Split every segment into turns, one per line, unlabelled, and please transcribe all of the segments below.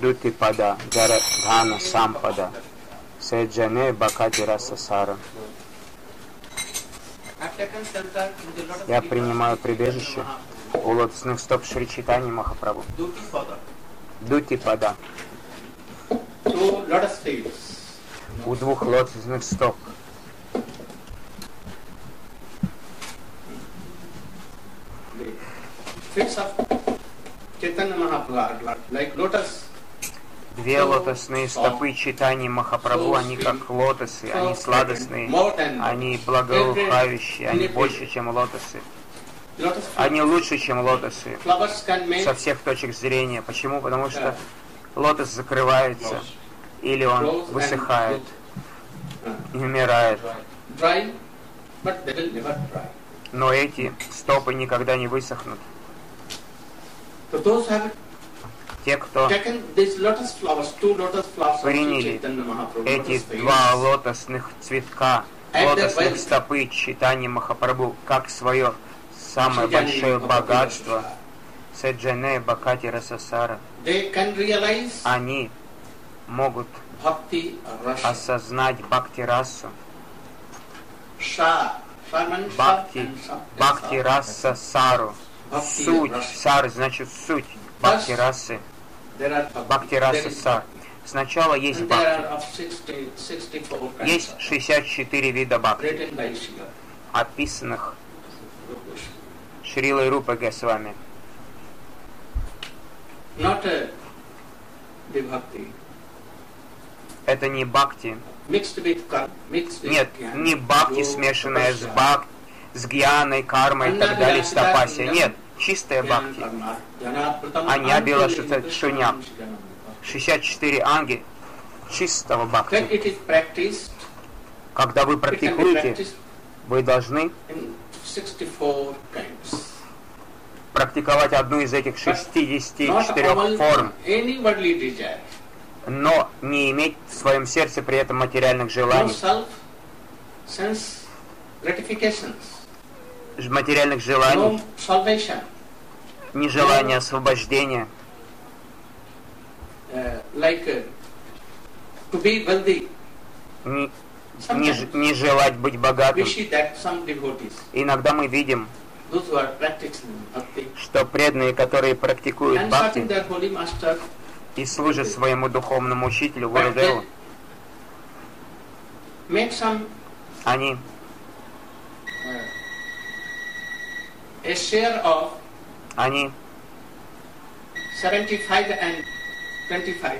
Дутипада, Дхана Сампада, Седжане Бакати Расасара. Я принимаю прибежище у лотосных стоп Шри Читани Махапрабху. Дутипада. У двух лотосных стоп. Две лотосные стопы читания Махапрабху, они как лотосы, они сладостные, они благоухающие, они больше, чем лотосы. Они лучше, чем лотосы со всех точек зрения. Почему? Потому что лотос закрывается, или он высыхает и умирает. Но эти стопы никогда не высохнут. Те, кто приняли эти два лотосных цветка, лотосных стопы читания Махапрабху, как свое самое большое богатство, Саджане Бакати Расасара, они могут осознать Бхакти расу, Бхакти, Бхакти раса Сару, суть, Сар значит суть Бхакти расы, Бхакти раса Сар. Сначала есть бхакти. Есть 64 вида бхакти, описанных Шрилой Рупа Госвами. Это не бхакти. Нет, не бхакти, смешанная с бхакти, с гьяной, кармой и так далее, с тапаси. Нет, чистая бхакти. Аня била шуня. 64 анги чистого бхакти. Когда вы практикуете, вы должны практиковать одну из этих 64 форм, но не иметь в своем сердце при этом материальных желаний, материальных желаний, нежелания освобождения, не, не, не желать быть богатым. Иногда мы видим, что преданные, которые практикуют бхакти и служат своему духовному учителю Гурудеву, они они
75 and 25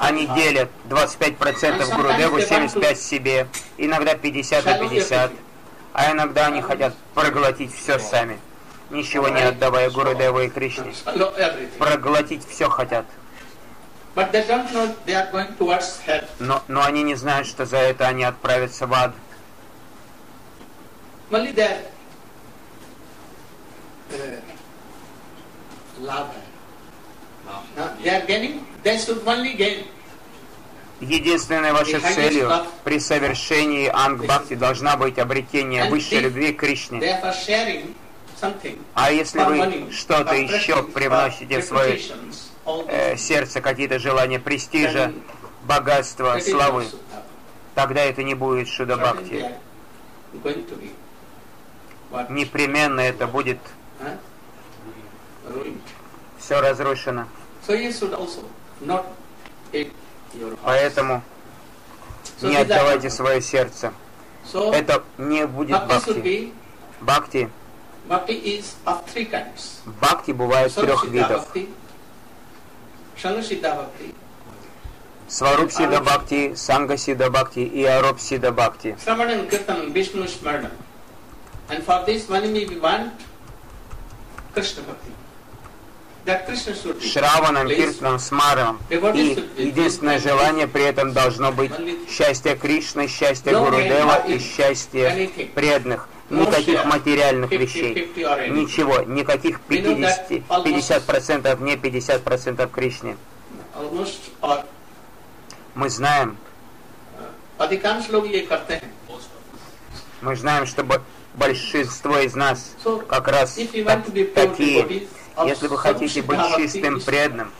они делят 25% Гурудеву, 75 себе, иногда 50 на 50, а иногда они хотят проглотить все сами, ничего не отдавая Гурудеву и Кришне. Проглотить все хотят. Но, но они не знают, что за это они отправятся в ад. Единственной вашей целью при совершении ангбхакти должна быть обретение высшей любви к Кришне. А если вы что-то еще привносите в свое э, сердце, какие-то желания престижа, богатства, славы, тогда это не будет шуда-бхакти. Непременно это будет все разрушено. Поэтому не отдавайте свое сердце. Это не будет бхакти. Бхакти. Бхакти бывает трех видов. Сваруп Сида Бхакти, Санга Сида Бхакти и Ароп Сида Бхакти.
And for this one we want Krishna Bhakti.
Шраваном, Киртаном, Смаром. И единственное желание при этом должно быть счастье Кришны, счастье Гурудева и счастье преданных. Никаких материальных вещей. Ничего. Никаких 50, 50% не 50% Кришне. Мы знаем, мы знаем, что большинство из нас как раз такие Если вы хотите быть чистым, преданным,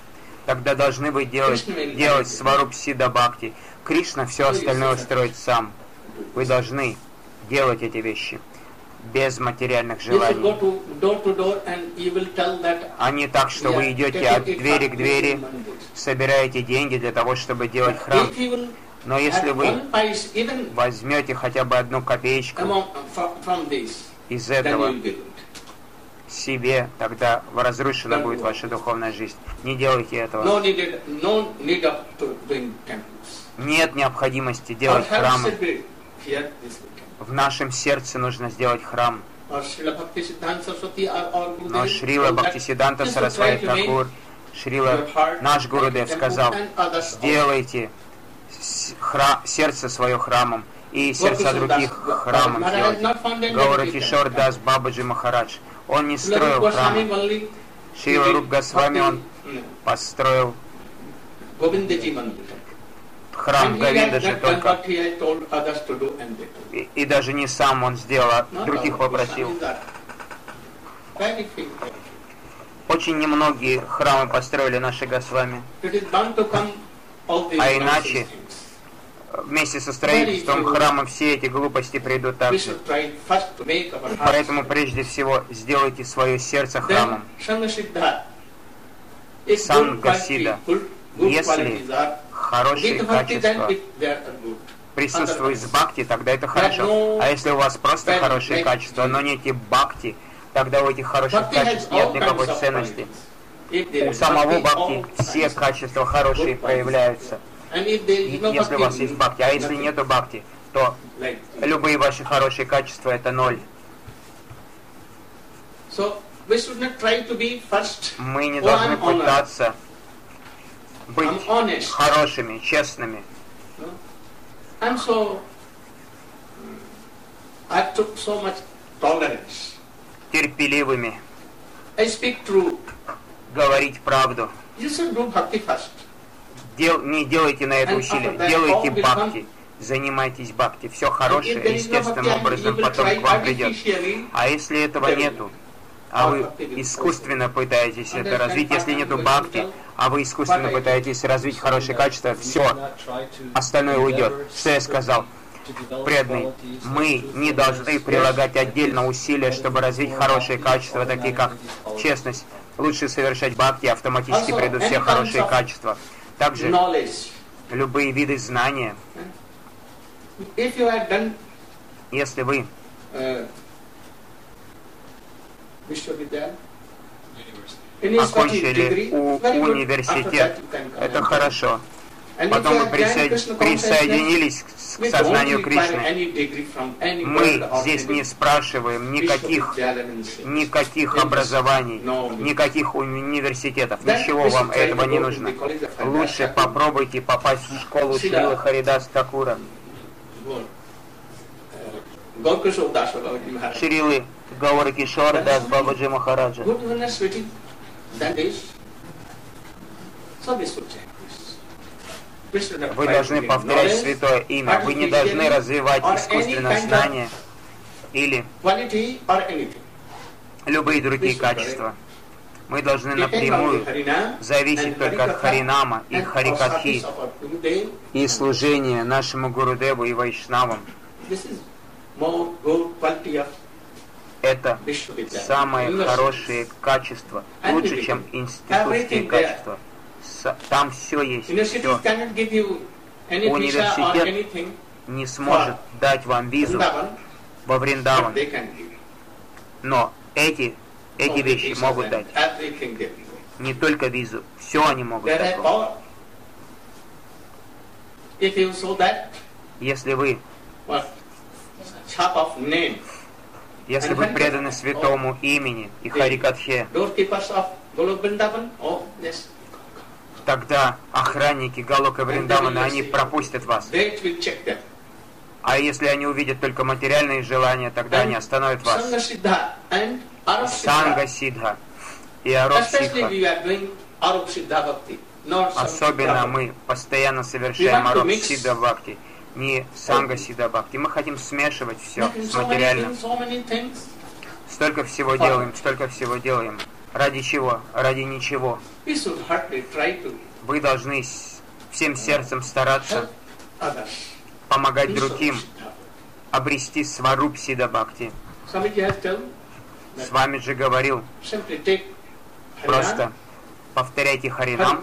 тогда должны вы делать, делать сваруб сида бхакти. Кришна все остальное строит сам. Вы должны делать эти вещи без материальных желаний. А не так, что вы идете от двери к двери, собираете деньги для того, чтобы делать храм. Но если вы возьмете хотя бы одну копеечку из этого себе, тогда разрушена будет ваша духовная жизнь. Не делайте этого. Нет необходимости делать храмы. В нашем сердце нужно сделать храм. Но Шрила Бхактисиданта Сарасвати Такур, Шрила, наш Гурудев сказал, сделайте хра сердце свое храмом и сердца других храмом сделать. Гаура Кишор Дас Бабаджи Махарадж. Он не строил храмы. Шрила Руп Госвами он построил храм Говинда же только. И, и даже не сам он сделал, а других попросил. Очень немногие храмы построили наши Госвами. А иначе вместе со строительством храма все эти глупости придут также. Поэтому прежде всего сделайте свое сердце храмом. Сангасида. Если хорошие качества присутствуют в бхакти, тогда это хорошо. А если у вас просто хорошие качества, но не эти бхакти, тогда у этих хороших качеств нет никакой ценности. У самого бхакти все качества хорошие проявляются. Если у вас есть бхакти, а если нету бхакти, то любые ваши хорошие качества это ноль. Мы не должны пытаться быть хорошими, честными.
Tolerance.
Терпеливыми. Говорить правду.
You should do bhakti first.
Дел, не делайте на это усилия, делайте бхакти. Занимайтесь бхакти. Все хорошее естественным образом потом к вам придет. А если этого нету, а вы искусственно пытаетесь это развить, если нету бхакти, а вы искусственно пытаетесь развить хорошее качество, все, остальное уйдет. Что я сказал? Преданный, мы не должны прилагать отдельно усилия, чтобы развить хорошие качества, такие как честность. Лучше совершать бхакти, автоматически придут все хорошие качества. Также любые виды знания. Если вы окончили у университет. Это хорошо. Потом вы присоединились к сознанию Кришны. Мы здесь не спрашиваем никаких, никаких образований, никаких университетов. Ничего вам этого не нужно. Лучше попробуйте попасть в школу Шрилы Харидас Такура. Шрилы Гаура Кишора Дас Бабаджи Махараджа. Вы должны повторять святое имя. Вы не должны развивать искусственное знание или любые другие качества. Мы должны напрямую зависеть только от Харинама и Харикатхи и служения нашему Гурудеву и Вайшнавам. Это самые хорошие качества, лучше, чем институтские качества. Там все есть, все. Университет не сможет дать вам визу во Вриндаван, но эти, эти вещи могут дать. Не только визу, все они могут дать вам. Если вы если вы преданы святому имени и Харикатхе, тогда охранники Галока Вриндавана, они пропустят вас. А если они увидят только материальные желания, тогда они остановят вас. Санга Сидха и Ароп Сидха. Особенно мы постоянно совершаем Ароп Сидха Бхакти не санга сида бхакти. Мы хотим смешивать все с материальным. Столько всего делаем, столько всего делаем Ради чего? Ради ничего. Вы должны всем сердцем стараться помогать другим, обрести сваруб Сида Бхакти.
Swamiji has told
С вами же говорил, просто повторяйте Харинам,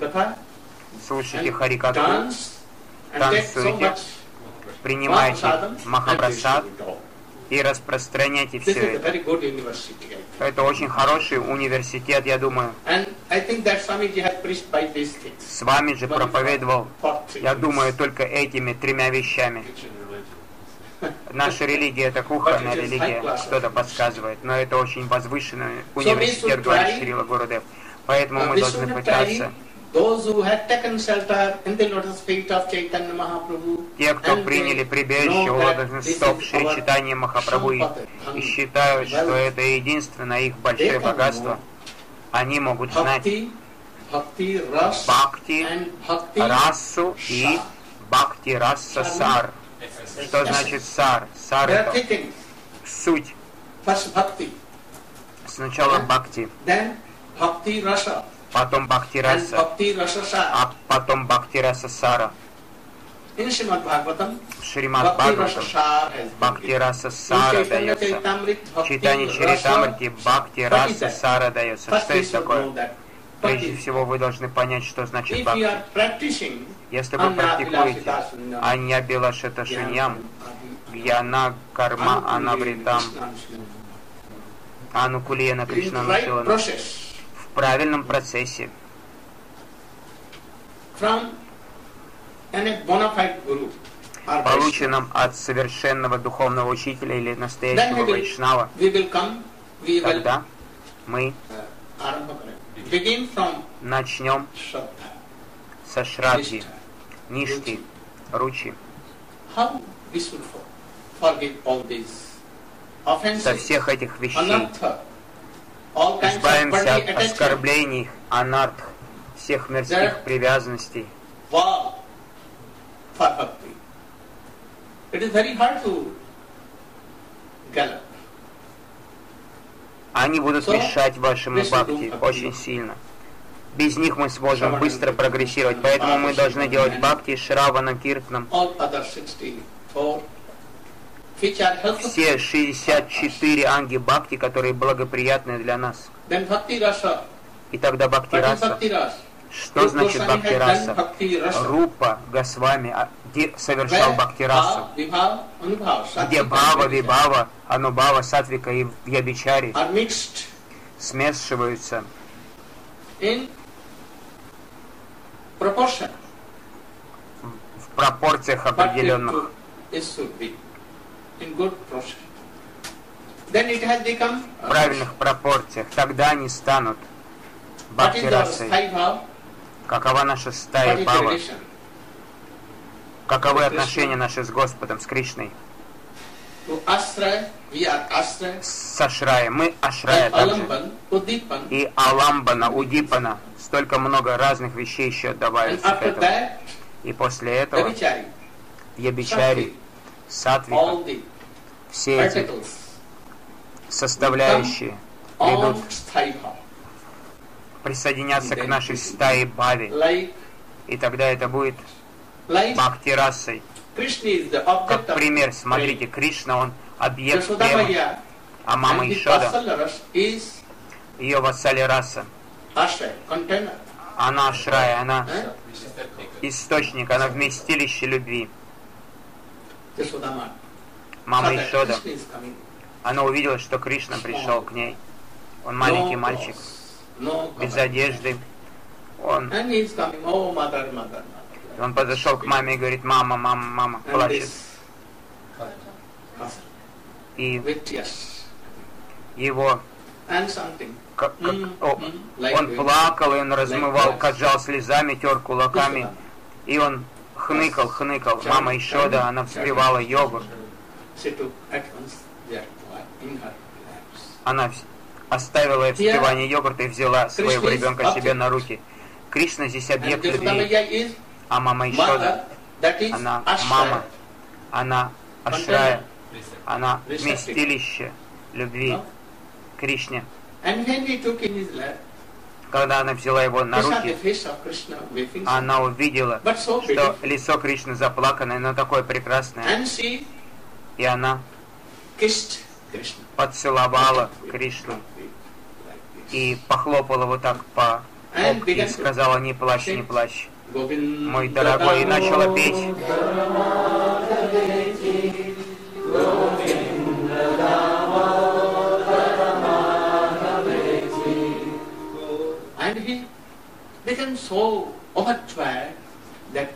слушайте
so
танцуйте, принимайте Махапрасад. И распространяйте все это. Это очень хороший университет, я думаю. С вами же проповедовал, я думаю, только этими тремя вещами. Наша религия это кухонная религия, что-то подсказывает, но это очень возвышенный университет, говорит Шрила Гурудев. Поэтому
Uh,
мы должны пытаться, те, кто приняли прибежище у
is
Шри Читания Махапрабху и, считают, что это единственное их большое богатство, они могут знать Бхакти, расу и Бхакти раса сар. Что значит сар? Сар это суть. Сначала Бхакти,
then Bhakti Rasa
потом Бхакти
and
раса,
Bhakti Rasa Sar.
а потом Бхакти раса сара.
In Srimad Bhagavatam,
Шримад Бхагаватам,
Sar has been
Бхакти
given.
раса
In
сара дается.
Bhakti
Чаритамрити
Rasa.
Бхакти
What is
раса
that?
сара дается. Что это такое? Прежде всего вы должны понять, что значит бхакти. Если вы практикуете Анья Белашета Шиньям, Гьяна Карма Анабритам, Анукулена
in
Кришна в правильном процессе, полученном от совершенного духовного учителя или настоящего вайшнава, тогда мы
uh,
начнем со Шрадхи. Ништи, Ручи, со всех этих вещей.
anartha, all kinds of
Избавимся от оскорблений, анарт, всех мирских привязанностей. Они будут мешать вашему бхакти очень сильно. Без них мы сможем быстро прогрессировать, поэтому мы должны делать бхакти, шравана, киртнам.
all other 64 which are helpful.
Все 64 анги бхакти, которые благоприятны для нас. И тогда бхакти раса. Что значит бхакти раса? Рупа Госвами а, совершал бхакти расу, где бхава,
and
вибхава, анубхава, сатвика и ябичари смешиваются. в пропорциях определенных.
to- it should be in good proportion. Then it has become
в правильных пропорциях, тогда они станут
bhav?
Какова наша стая
relation?
Каковы отношения наши с Господом, с Кришной, с Ашраем? Мы Ашрая также. И Аламбана, Удипана, столько много разных вещей еще добавится к этому. И после этого. Ябичари, Сатвика, все эти составляющие
on
идут
sthai bhav.
присоединяться к нашей стае Бави. И тогда это будет
the object
Как пример, смотрите, Кришна, он объект
Maya
а мама Ишода, ее вассали раса. Она Ашрая, она
Eh?
источник, она вместилище любви. Мама Ишода, она увидела, что Кришна пришел к ней. Он маленький мальчик, без одежды. Он, он подошел к маме и говорит, мама, мама, мама, плачет. И его, как- как-
Mm,
о,
mm,
он плакал, и он размывал, каджал слезами, тер кулаками. И он хныкал, хныкал. Мама Ишода, она взбивала йогурт.
She took at once their in her laps.
Она оставила взбивание йогурта и взяла своего ребенка себе на руки. Кришна здесь
And
объект любви, а мама
mother,
Ишода, она мама, она Ашрая, она вместилище любви? Кришне. Когда она взяла его на руки, она увидела, что лицо Кришны заплаканное, но такое прекрасное. И она поцеловала Кришну и похлопала вот так по попке и сказала, не плачь, не плачь. Мой дорогой, и начала петь.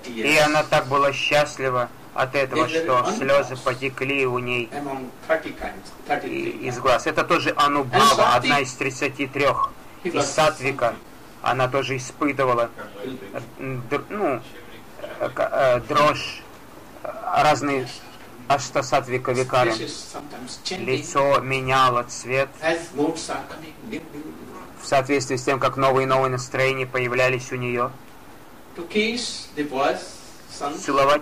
И она так была счастлива от этого, что слезы потекли у ней.
among 30 kinds, 33
и- из глаз. Это тоже Анубава, одна из 33.
He
И
was
Сатвика, она тоже испытывала д- ну, э, э, дрожь, э, разные аштасатвика
changing.
Лицо меняло цвет. В соответствии с тем, как новые и новые настроения появлялись у нее. Целовать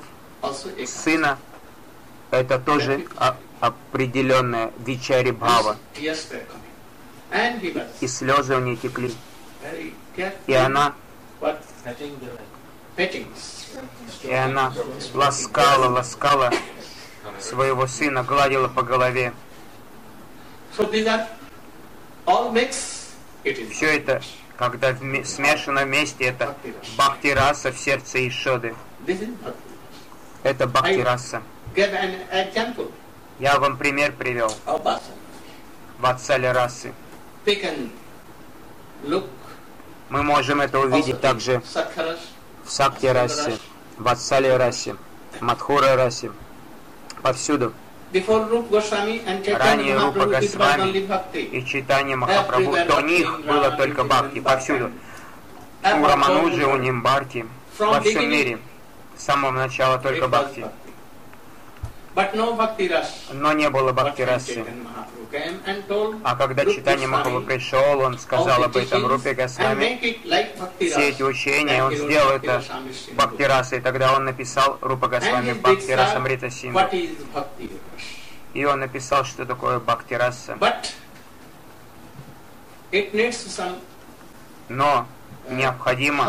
сына – это тоже определенная вичари бхава. И слезы у нее текли. И она, и она ласкала, ласкала своего сына, гладила по голове. Все это, когда смешано вместе, это бхакти-раса в сердце Ишоды. Это бхакти-раса. Я вам пример привел
of bhakti.
в Ацале расы. Мы можем это увидеть также в Сакти расе, в Ацале расе, Мадхура расе, повсюду. Ранее Рупа Госвами и читание Махапрабху, у них было только бхакти повсюду. У Рамануджи, у Нимбарти, во всем мире. С самого начала только бхакти. Но не было
But
бхакти
when
расы.
Chaitanya Mahaprabhu came and told
А когда читание Махапрабху пришел, он сказал об этом Рупе Госвами, все эти учения, он сделал это
Rasamrita Sindhu.
Бхакти расы, и тогда он написал Рупа Госвами
he
Бхакти
described
Расамрита Синду. И он написал, что такое Бхакти раса.
But it needs some
Но необходимо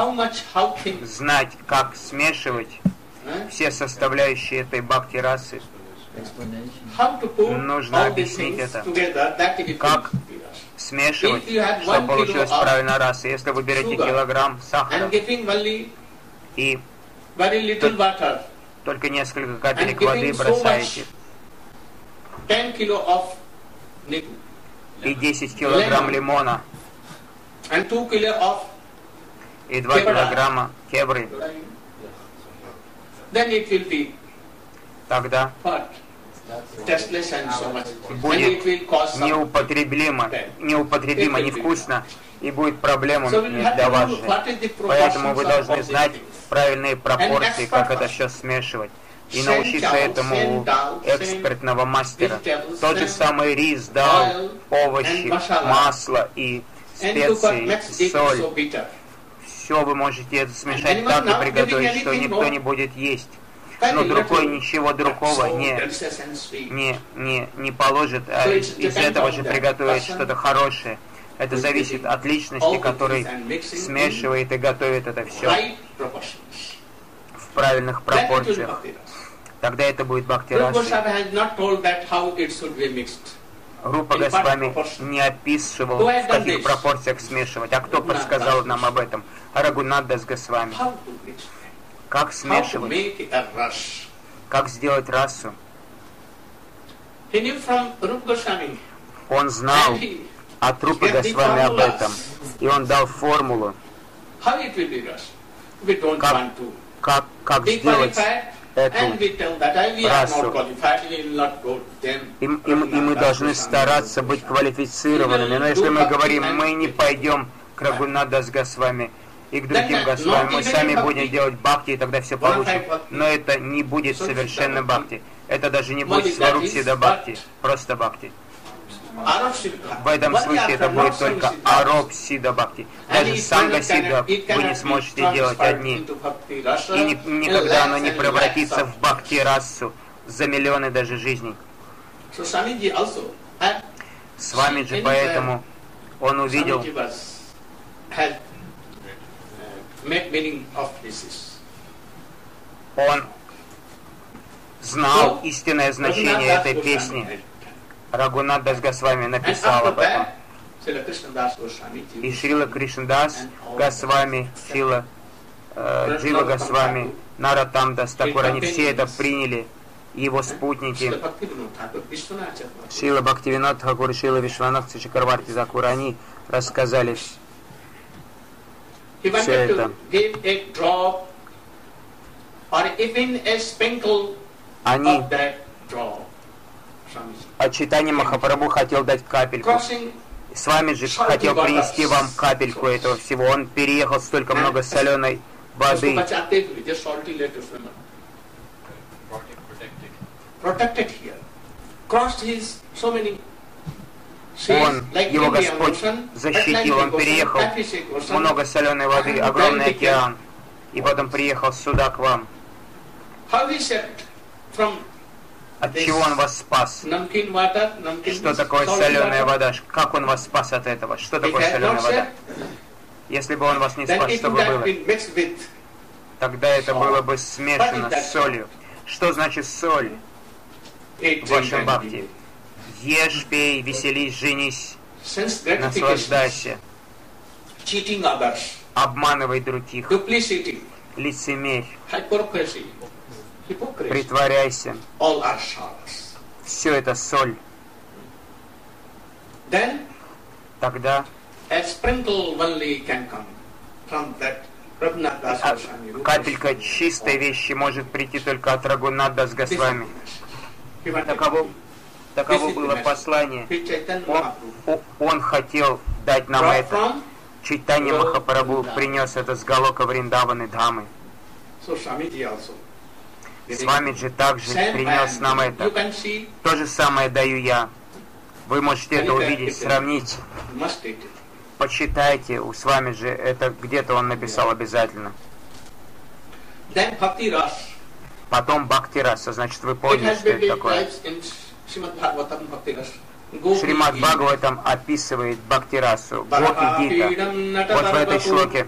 знать, как смешивать все составляющие этой бхакти расы. Нужно объяснить это. Как. Смешивать, чтобы получилась правильная раса. Если вы берете килограмм сахара и только несколько капелек воды бросаете,
10 kilo of nickel
и 10 килограмм лимона,
and 2 kilo of
и 2
Кебра.
килограмма кебры,
then it will be
тогда
what? Tasteless and so much. And
Будет неупотребимо, неупотребимо, невкусно, и будет проблема для вас же. Поэтому вы должны знать правильные пропорции, как это все смешивать. И научиться этому у экспертного мастера. Тот же самый рис, дал, овощи, масло и специи, соль. Все вы можете смешать так и приготовить, что никто не будет есть. Но другой
little,
ничего другого не, не, не, не положит, а из, этого же
person
что-то хорошее. Это зависит от личности, который смешивает и готовит это все в правильных пропорциях. Тогда это будет бхакти-раса. Госвами
proportion?
не описывал, в каких пропорциях смешивать. А кто подсказал нам об этом? Рагунат Дас Госвами. Как смешивать? Как сделать расу? Он знал от Рупы Госвами об этом. И он дал формулу, Как как, как сделать. Эту. Расу. И, и мы- и мы должны стараться быть квалифицированными. Но если мы говорим, мы не пойдем к Рагунат Дас Госвами и к другим Госвами, мы сами будем делать бхакти, и тогда все получим. Но это не будет совершенно бхакти. Это даже не будет сварупсида бхакти, просто бхакти. В этом случае это будет только ароп сида бхакти. Даже санга сида вы не сможете делать одни. И ни- никогда оно не превратится в бхакти расу за миллионы даже жизней.
Had
С вами же поэтому он увидел,
this.
он знал истинное значение этой песни. Рагунат Дас Госвами
And
написал об этом. И Шрила Кришндас Госвами, Шрила э, Джива Госвами, Наратамдас Такур, они все это приняли, и его спутники, Шила Бхактивинод Хакур, Шила Вишванах Чакарварти Закур, они рассказали Все это. Они от читания Махапрабху хотел дать капельку. С вами же хотел принести вам капельку этого всего. Он переехал столько много соленой воды. Он, его Господь защитил, он переехал много соленой воды, огромный океан, и потом приехал сюда к вам. От чего он вас спас? Что такое соленая вода? Как он вас спас от этого? Что такое соленая вода? Если бы он вас не спас, что бы было? Тогда это было бы смешано с солью. Что значит соль в вашем бхакти? Ешь, пей, веселись, женись, наслаждайся, обманывай других, лицемерь, притворяйся. Все это соль.
then
Тогда
a sprinkle only can come from that
а, капелька чистой вещи может прийти только от Рагунада с
This
Госвами. Таково, таково было послание. Он, он хотел дать нам это. Читание Махапрабху принес это с Галока Вриндаваны Дхамы.
so Swamiji also.
С вами же также принес нам это. То же самое даю я. Вы можете это увидеть, сравнить. Почитайте, у с вами же это где-то он написал обязательно. Потом Бхактираса, значит вы поняли, что это такое. Шримад. Бхагаватам описывает Бхактирасу, Гопи Гита. Вот в этой шлоке.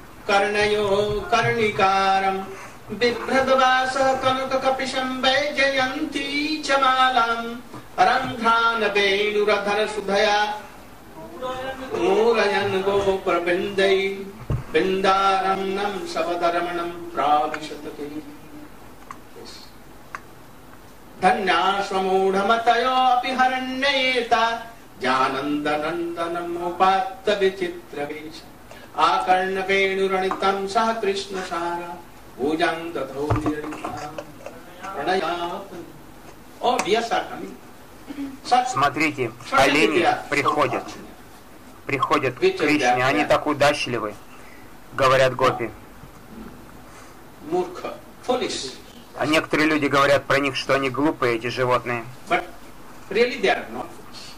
कपिशम्बै जयन्ती च मालाम्। रं धानवेणुरधन सुधया मूलयन् गोप्रबिन्दै प्रविन्दरम् शपद रमणम् प्राविशत धन्याश्वमूढमतयोपि हरण्येता। जानन्दनन्दनमुपात्तविचित्रवेश उपात्त विचित्र वेश आकर्णवेणुरणितम् स कृष्ण Bhujang Tathau О,
Смотрите, олени приходят. Приходят к Кришне, они так удачливы, говорят гопи. А некоторые люди говорят про них, что они глупые, эти животные.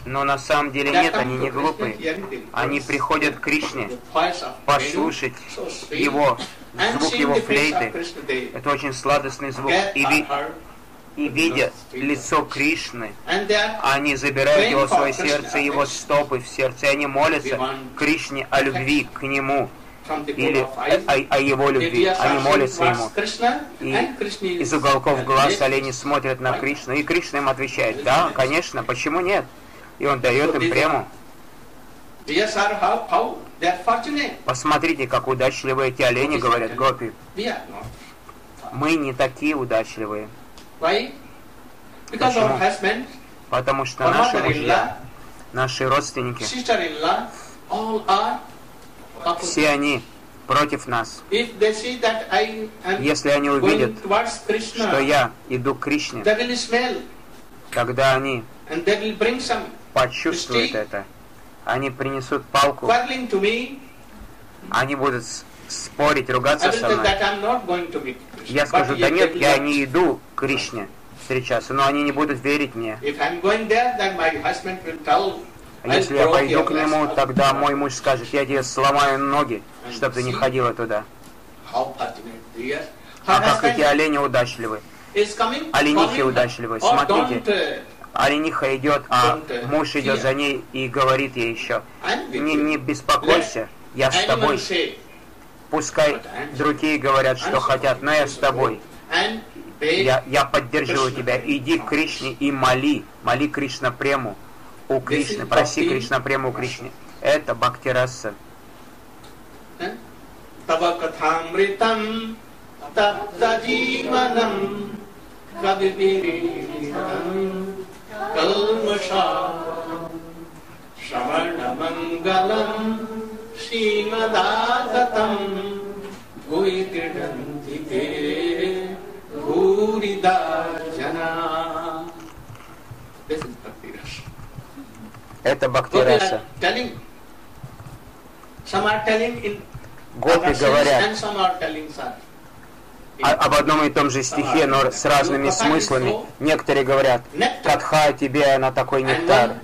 Но на самом деле нет, они не глупые. Они приходят к Кришне, послушать его, звук его флейты. Это очень сладостный звук. И, и видя лицо Кришны, они забирают его в свое сердце, его стопы в сердце, и они молятся Кришне о любви к нему или о, о его любви. Они молятся ему. И из уголков глаз олени смотрят на Кришну, и Кришна им отвечает, да, конечно, почему нет? И он дает им
fortunate.
Посмотрите, как удачливые эти олени, говорят Гопи.
Not.
Мы не такие удачливые, Почему? потому что наши мужья, наши родственники, все они против нас. Если они увидят, что я иду к Кришне, тогда они почувствуют это. Они принесут палку, они будут спорить, ругаться со мной. Я скажу, да нет, я не иду к Кришне встречаться, но они не будут верить мне. Если я пойду к нему, тогда мой муж скажет, я тебе сломаю ноги, чтобы ты не ходила туда. А как эти олени удачливы. Оленихи.
Oh,
Смотрите, олениха идет, а муж идет за ней и говорит ей еще, не, не беспокойся, я с тобой. Пускай другие говорят, что хотят, но я с тобой. Я, я поддерживаю тебя. Иди к Кришне и моли. Моли Кришна прему у Кришны. Проси Кришна прему у Кришны. Это Бхактираса. Тава катхамритам таттадживанам кавибиритам калмаша шаварнамангалам шимадататам гуитидантите это Бхактираса. Гопи говорят Об одном и том же стихе, но с разными смыслами. Некоторые говорят, Катха тебе на такой нектар.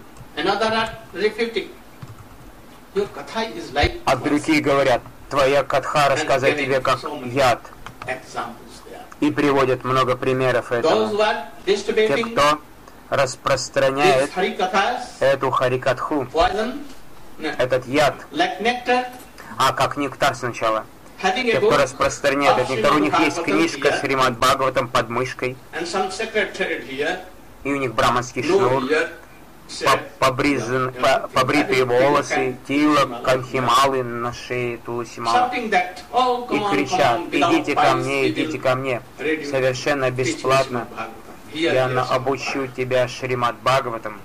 А другие говорят, твоя Катха рассказать тебе как яд и приводят много примеров этого. Те, кто распространяет эту харикатху, этот яд, а как нектар сначала. Кто распространяет этот нектар, у них есть книжка Шримад Бхагаватам под мышкой, и у них браманский шнур, побризан, по, побритые волосы, тила, канхималы на шее Туласимала. И кричат, идите ко мне, идите ко мне, совершенно бесплатно. Я обучу тебя Шримад Бхагаватам.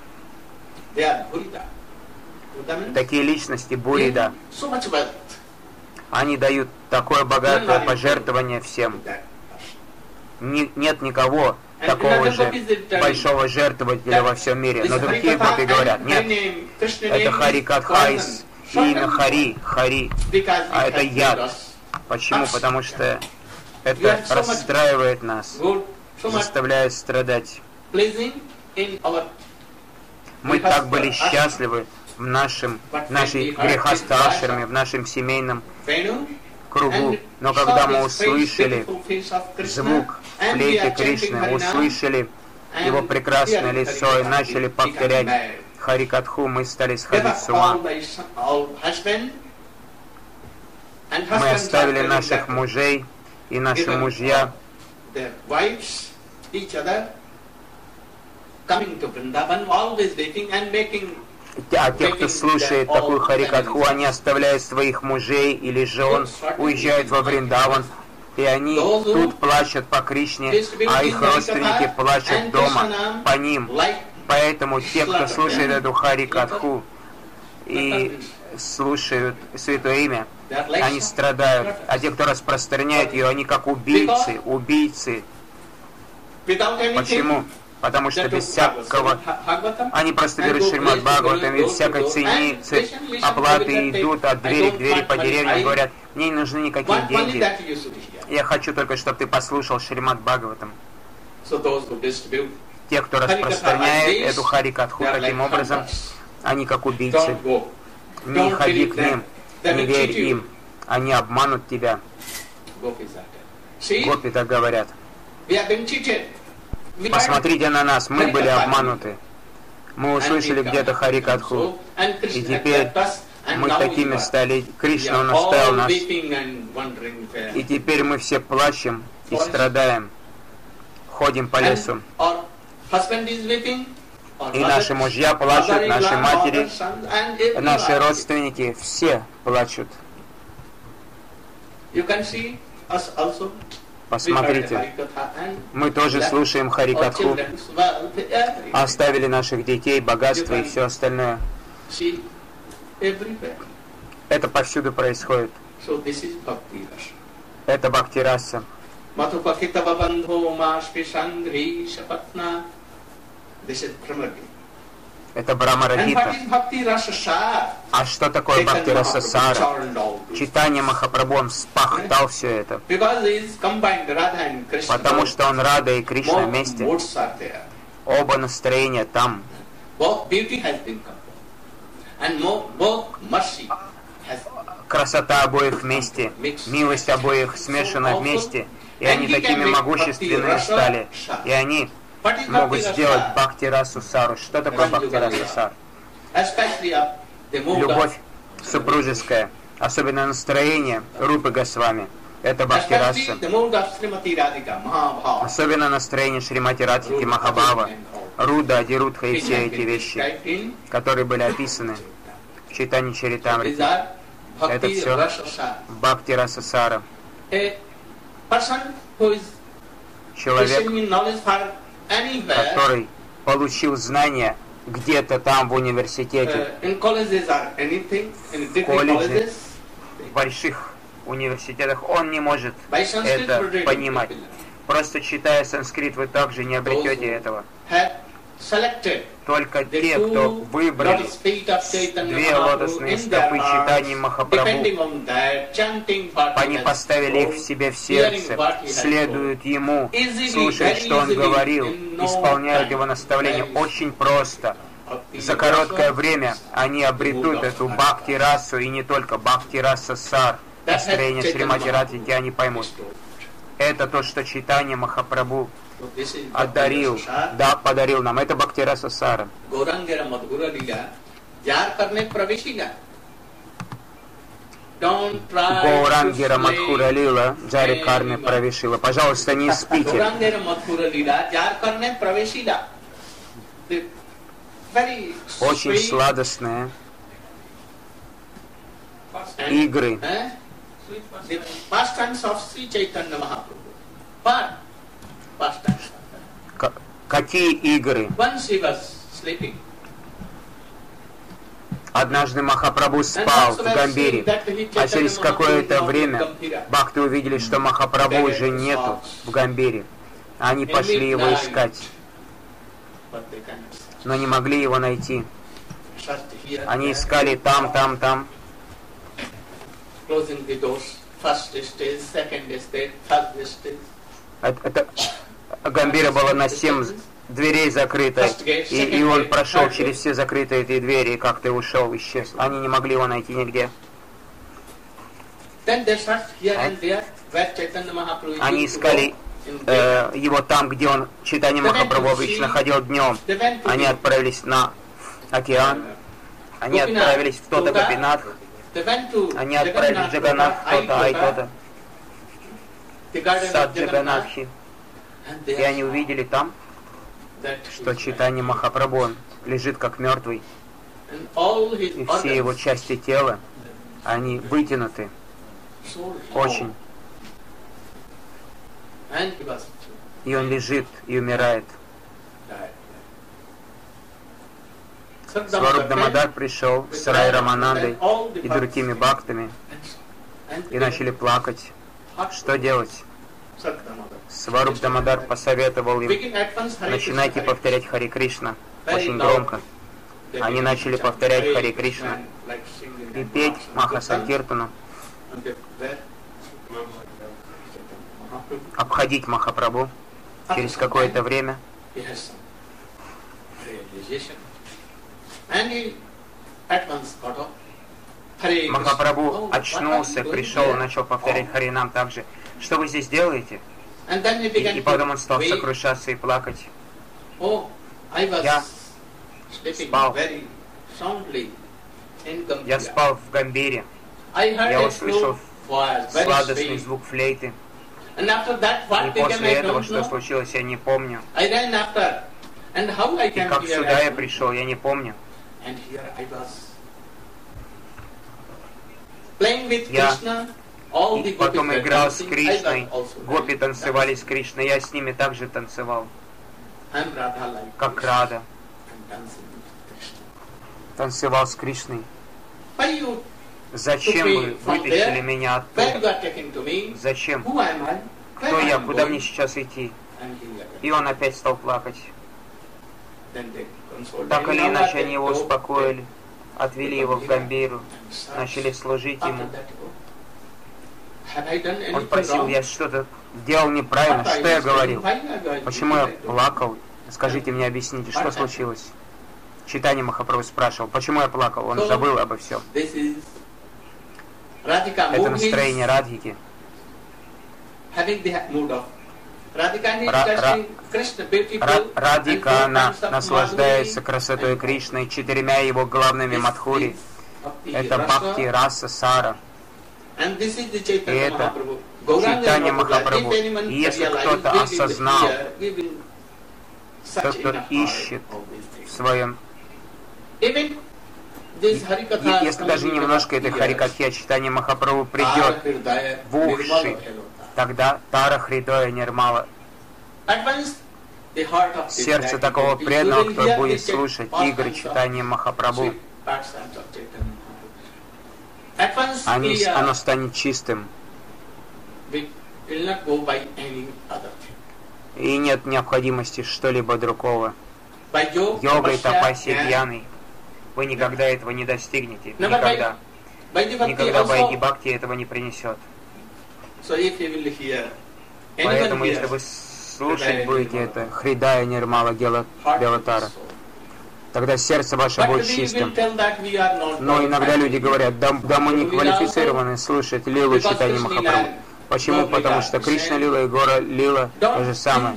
Такие личности Бурида, они дают такое богатое пожертвование всем. Не, нет никого, такого же большого жертвователя во всем мире. Но другие гопи говорят, нет, это Хари Катхайс, имя Хари, Хари, а это яд. Почему? Потому что это расстраивает нас, заставляет страдать. Мы так были счастливы в нашем, нашей грехосташерме, в нашем семейном кругу. Но когда мы услышали звук флейты Кришны, услышали его прекрасное лицо и начали повторять Харикатху, мы стали сходить с ума. Мы оставили наших мужей и наши мужья coming to Vrindavan, always waiting and making а те, кто слушает такую харикатху, они оставляют своих мужей или жен, уезжают во Вриндаван, и они тут плачут по Кришне, а их родственники плачут дома по ним. Поэтому те, кто слушает эту харикатху и слушают Святое Имя, они страдают. А те, кто распространяет ее, они как убийцы, убийцы. Почему? Потому что без всякого... Они просто берут Шримад Бхагаватам и всякой цены, оплаты идут от двери к двери по деревне и говорят, мне не нужны никакие деньги. Я хочу только, чтобы ты послушал Шримад Бхагаватам. Те, кто распространяет эту харикатху таким образом, они как убийцы. Не ходи к ним, не верь им. Они обманут тебя. Гопи так говорят. Посмотрите на нас, мы были обмануты. Мы услышали где-то Харикатху, и теперь мы такими стали, Кришна он оставил нас. И теперь мы все плачем и страдаем, ходим по лесу. И наши мужья плачут, наши матери, наши родственники, все плачут. Посмотрите, мы тоже слушаем Харикатху, оставили наших детей, богатство и все остальное. Это повсюду происходит. Это Бхактираса. This is Brahmagita. Это Брамарадита. А что такое Бхакти Расасара? Читание Махапрабху, спахтал все это. Потому что он Рада и Кришна вместе. Оба настроения там. Красота обоих вместе, милость обоих смешана вместе, и они такими могущественными стали. И они могут сделать Бхактирасу Сару. Что такое Бхактирасу Сар? Любовь супружеская, особенно настроение Рупы Госвами. Это Бхактираса. Особенно настроение Шримати Радхики Махабава, Руда, Адирудха и все эти вещи, которые были описаны в читании Чаритамрити. Это все Бхакти Расасара. Человек, который получил знания где-то там в университете,
uh,
в колледже, в больших университетах, он не может это понимать. Просто читая санскрит, вы также не обретете этого. Только те, кто выбрали две лотосные стопы читаний Махапрабху, они поставили их в себе в сердце, следуют ему, слушают, что он говорил, исполняют его наставления. очень просто. За короткое время они обретут эту бхакти-расу, и не только бхакти-раса сар, настроение Шримати Радхики, они поймут. Это то, что читание Махапрабху одарил, да, подарил нам. Это Бхактираса Сара. Горангера Мадхура Лила, Джари Карме Правишила. Пожалуйста, не спите. Очень сладостные игры. The pastimes of Sri Chaitanya Mahaprabhu. But Какие игры? Однажды Махапрабху спал в Гамбире, а через какое-то время бхакты увидели, что Махапрабху уже нету в Гамбире. Они пошли его искать, но не могли его найти. Они искали там, там, там. Это, Гамбира была на семь дверей закрыта, и, и он прошел через все закрытые эти двери и как-то ушел, исчез. Они не могли его найти нигде. Они искали э, его там, где он, читание Махапрабху обычно ходил днем. Они отправились на океан. Они отправились в тот Гапинатх. Они отправились в Джаганат, кто-то, ай, кто-то. Сад Джаганатхи. И они увидели там, что читание Махапрабху лежит как мертвый, и все его части тела, они вытянуты очень. И он лежит и умирает. Сваруб Дамадар пришел с Рай Раманандой и другими бхактами и начали плакать. Что делать? Сваруб Дамадар посоветовал им, начинайте повторять Хари Кришна очень громко. Они начали повторять Хари Кришна и петь Маха обходить Махапрабху через какое-то время. Махапрабху очнулся, пришел и начал повторять Харинам также. Что вы здесь делаете? И, и потом он стал сокрушаться и плакать. Я спал. Я спал в Гамбире. Я услышал сладостный звук флейты. И после этого, что случилось, я не помню. И как сюда я пришел, я не помню. Я и потом играл с Кришной, гопи танцевали с Кришной, я с ними также танцевал, как Рада. Танцевал с Кришной. Зачем вы вытащили меня оттуда? Зачем? Кто я? Куда мне сейчас идти? И он опять стал плакать. Так или иначе они его успокоили, отвели его в Гамбиру, начали служить ему. Он спросил, я что-то делал неправильно, что я говорил? Почему я плакал? Скажите мне, объясните, что случилось? Читание Махапрабху спрашивал, почему я плакал? Он забыл обо всем. Это настроение Радхики. Радика, она наслаждается красотой Кришны четырьмя его главными мадхури. Это Бхакти, Раса, Сара. И это Читание Махапрабху. И если кто-то осознал, тот, кто ищет в своем если даже немножко этой харикатхи читания Махапрабху придет в уши, тогда Тара Хридоя Нирмала сердце такого преданного, кто будет слушать игры читания Махапрабху, они, оно станет чистым. И нет необходимости что-либо другого. Йогой, тапасией, пьяной. Вы никогда этого не достигнете. Никогда. Никогда Байги Бхакти этого не принесет. Поэтому, если вы слушать будете это, Хридая Нирмала Белатара, тогда сердце ваше будет чистым. Но иногда люди говорят, да, да мы не квалифицированы слушать Лилу читания Махапрабху. Почему? Потому что Кришна Лила и Гора Лила то же самое.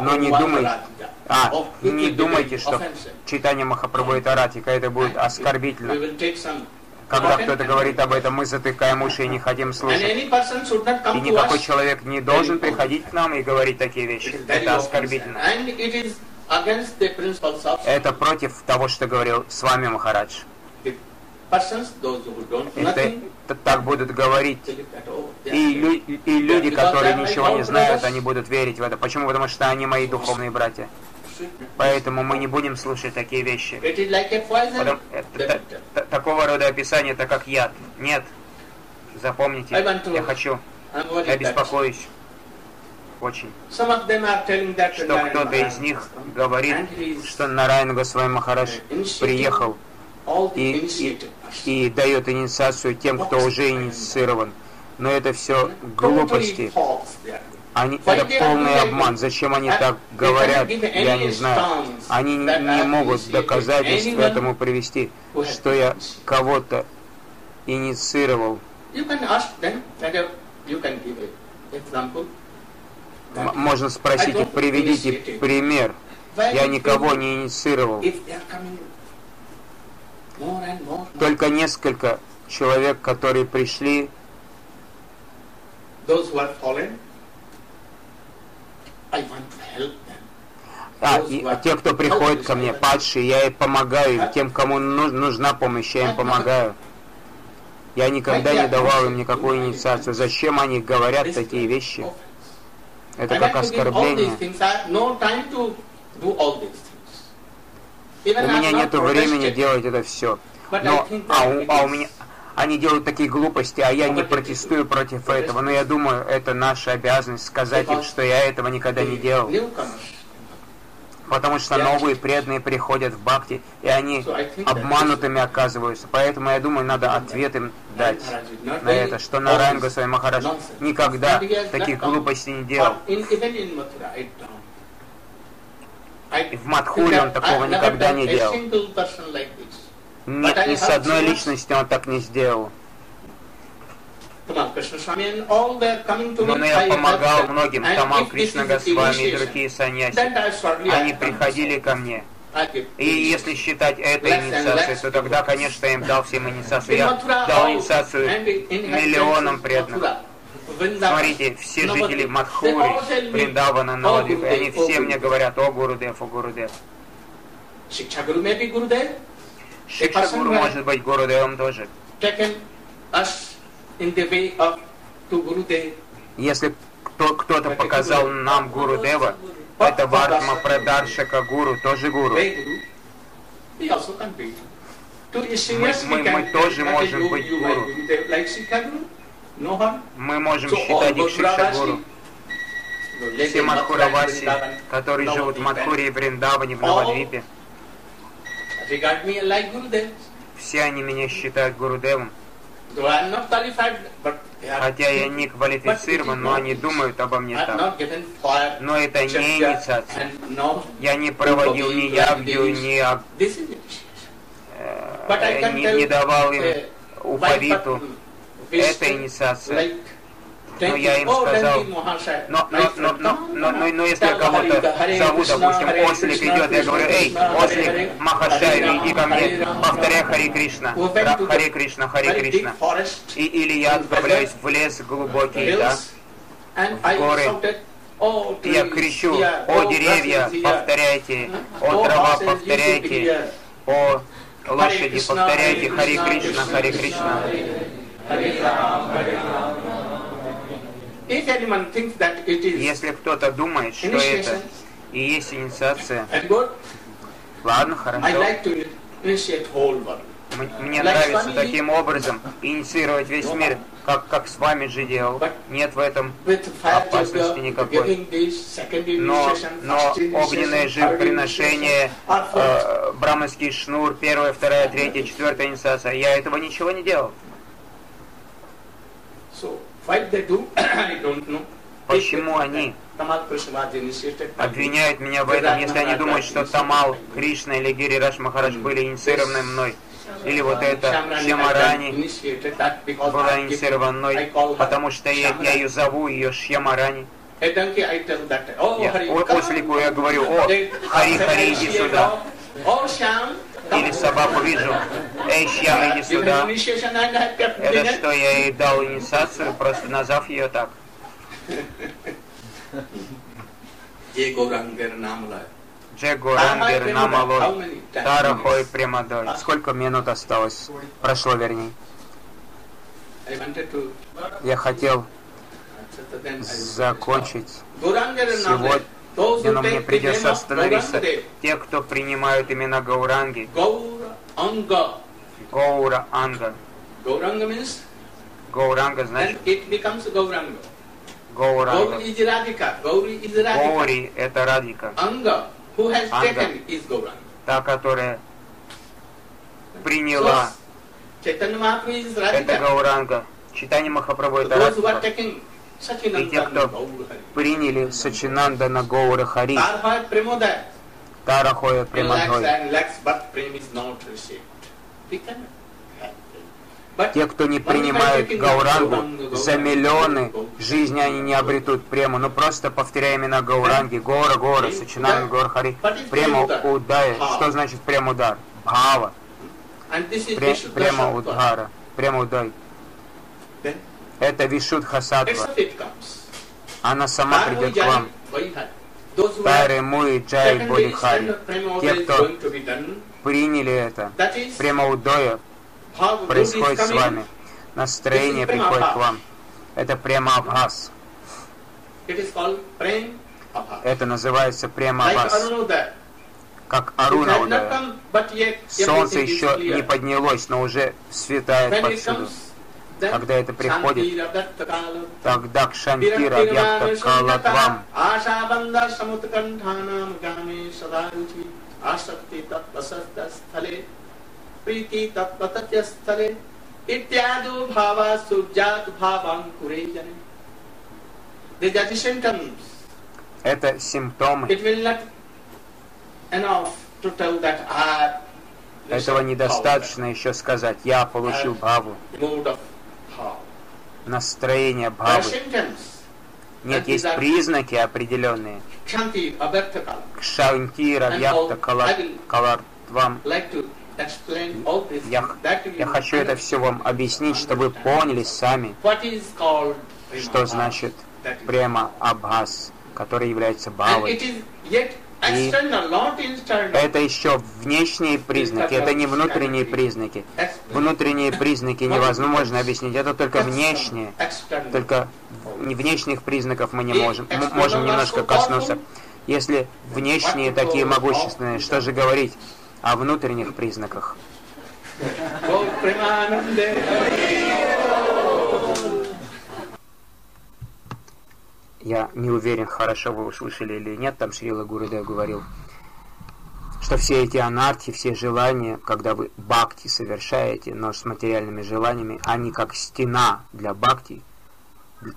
Но не думайте, а, не думайте, что читание Махапрабху это ратика, это будет оскорбительно. Когда кто-то говорит об этом, мы затыкаем уши и не хотим слушать. И никакой человек не должен приходить к нам и говорить такие вещи. Это оскорбительно. Это против того, что говорил с вами Махарадж. Это, так будут говорить. И, и люди, которые ничего не знают, они будут верить в это. Почему? Потому что они мои духовные братья. Поэтому мы не будем слушать такие вещи. Потому, это, такого рода описание это как яд. Нет. Запомните, я хочу. Я беспокоюсь. Очень. Что кто-то из них говорит, что Нарайан Госвами Махарадж приехал и, и, и дает инициацию тем, кто уже инициирован. Но это все глупости. Они, это полный обман. Зачем они так говорят, я не знаю. Они не могут доказательств этому привести, что я кого-то инициировал. Можно спросить приведите пример. Я никого не инициировал. Только несколько человек, которые пришли, а, и те, кто приходит ко мне, падшие, я им помогаю, тем, кому нужна помощь, я им помогаю. Я никогда не давал им никакую инициацию. Зачем они говорят такие вещи? Это как оскорбление. У меня нет времени делать это все. Но, а у, а у меня, они делают такие глупости, а я не протестую против этого. Но я думаю, это наша обязанность сказать им, что я этого никогда не делал. Потому что новые преданные приходят в Бхакти, и они обманутыми оказываются. Поэтому я думаю, надо ответ им дать на это, что Нарайан Госвами Махарадж никогда таких глупостей не делал. В Мадхуре он такого никогда не делал. Ни, ни с одной личностью он так не сделал. Но я помогал многим, Тамал Кришна Госвами и другие саньяси. Они приходили ко мне. И если считать это инициацией, то тогда, конечно, я им дал всем инициацию. Я дал инициацию миллионам преданных. Смотрите, все жители Мадхури, Бриндавана, Навадвипы, они все мне говорят, о Гурудев, о Гурудев. Шикша Гуру может быть Гурудевом тоже. Если кто-то показал нам Гуру Дева, это Вартма Прадаршака Гуру, тоже Гуру. Мы, мы, мы тоже можем быть Гуру. Мы можем считать их Шикшагуру. Все Мадхураваси, которые живут в Мадхуре и Вриндаване, в Навадвипе. Все они меня считают Гурудевом. Хотя я не квалифицирован, но они думают обо мне так. Но это не инициация. Я не проводил ни ягдю, ни э, не, не давал им упавиту. Это инициация. Но я им сказал, но, но, но, но, но, но, но если я кого-то зову, допустим, Ослик идет, я говорю, эй, Ослик, Махашай, иди ко мне, повторяй Хари Кришна, Хари Кришна, Хари Кришна. И, или я отправляюсь в лес глубокий, да, в горы, я кричу, о деревья, повторяйте, о трава, повторяйте, о лошади, повторяйте. Хари Кришна, Хари Кришна. Если кто-то думает, что это и есть инициация, ладно, хорошо. Мне нравится таким образом инициировать весь мир, как, как с вами же делал. Нет в этом опасности никакой. Но, но огненное жертвоприношение, э, браманский шнур, первая, вторая, третья, четвертая инициация, я этого ничего не делал. Почему они обвиняют меня в этом, если они думают, что Тамал, Кришна или Гири Раш Махарадж были инициированы мной? Или вот это Шьямарани была инициирована мной, потому что я, я ее зову, ее Шьямарани. Я, ослику я говорю, о, Хари, Хари, иди сюда. Или собаку вижу, эй, Шьям, иди сюда. Это что, я ей дал инициацию, просто назвав ее так. Джегурангер Намалой, Тарахой Премадой. Сколько минут осталось? Прошло, вернее. Я хотел закончить сегодня, но мне придется остановиться. Те, кто принимают имена Гауранги, Гаура Анга. Гауранга значит Гауранга. Гаури это Радика.
Анга who has taken is Gauranga.
Та, которая приняла это Гауранга. Читание Махапрабху это Радика. И те, кто приняли Сачинанда на Гоура Хари, Тарахоя Премадхой. Те, кто не принимают Гаурангу, за миллионы жизни они не обретут прему. Но просто повторяя имена Гауранги, Гора, Гора, Сачинами, Гор, Хари. Према Удая. Что значит према удар? Бхава. Према Удгара. Према Удай. Это Вишудха Сатва. Она сама придет к вам. Таре Муи Джай Бодихари. Те, кто приняли это, према Удоя, происходит с вами. Настроение приходит к вам. Это према Абхас. Это называется према Абхас. Как Аруна Удая. Солнце еще не поднялось, но уже светает повсюду когда это приходит, тогда к Шантира Яттакалатвам. Ашакти
таттасатта стхале, прити таттатя стхале, Ityaду bhava sujjat bhavam kurejane. These are the.
Это симптомы. Этого недостаточно еще сказать. Я получил бхаву. Настроение бхавы. Нет, есть признаки определенные. Кшанти, Равьяхта, Калартвам. Я, я хочу это все вам объяснить, чтобы вы поняли сами, что значит према Абхас, который является Бавой. И это еще внешние признаки, это не внутренние признаки. Внутренние признаки невозможно объяснить, это только внешние. Только внешних признаков мы не можем. Мы можем немножко коснуться. Если внешние такие могущественные, что же говорить? о внутренних признаках. Я не уверен, хорошо вы услышали или нет, там Шрила Гурудев говорил, что все эти анархи, все желания, когда вы бхакти совершаете, но с материальными желаниями, они как стена для бхакти,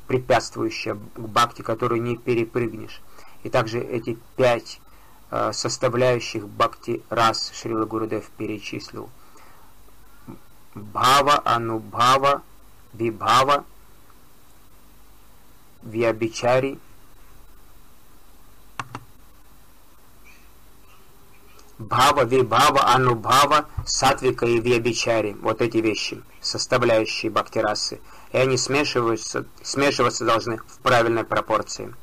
препятствующая к бхакти, которую не перепрыгнешь. И также эти пять Э, составляющих бхакти рас Шрила Гурудев перечислил. Бхава, Анубхава, Вибхава, вьябичари, Бхава, Вибхава, Анубхава, Сатвика и Вьябичари. Вот эти вещи, составляющие бхакти расы. И они смешиваются, смешиваться должны в правильной пропорции.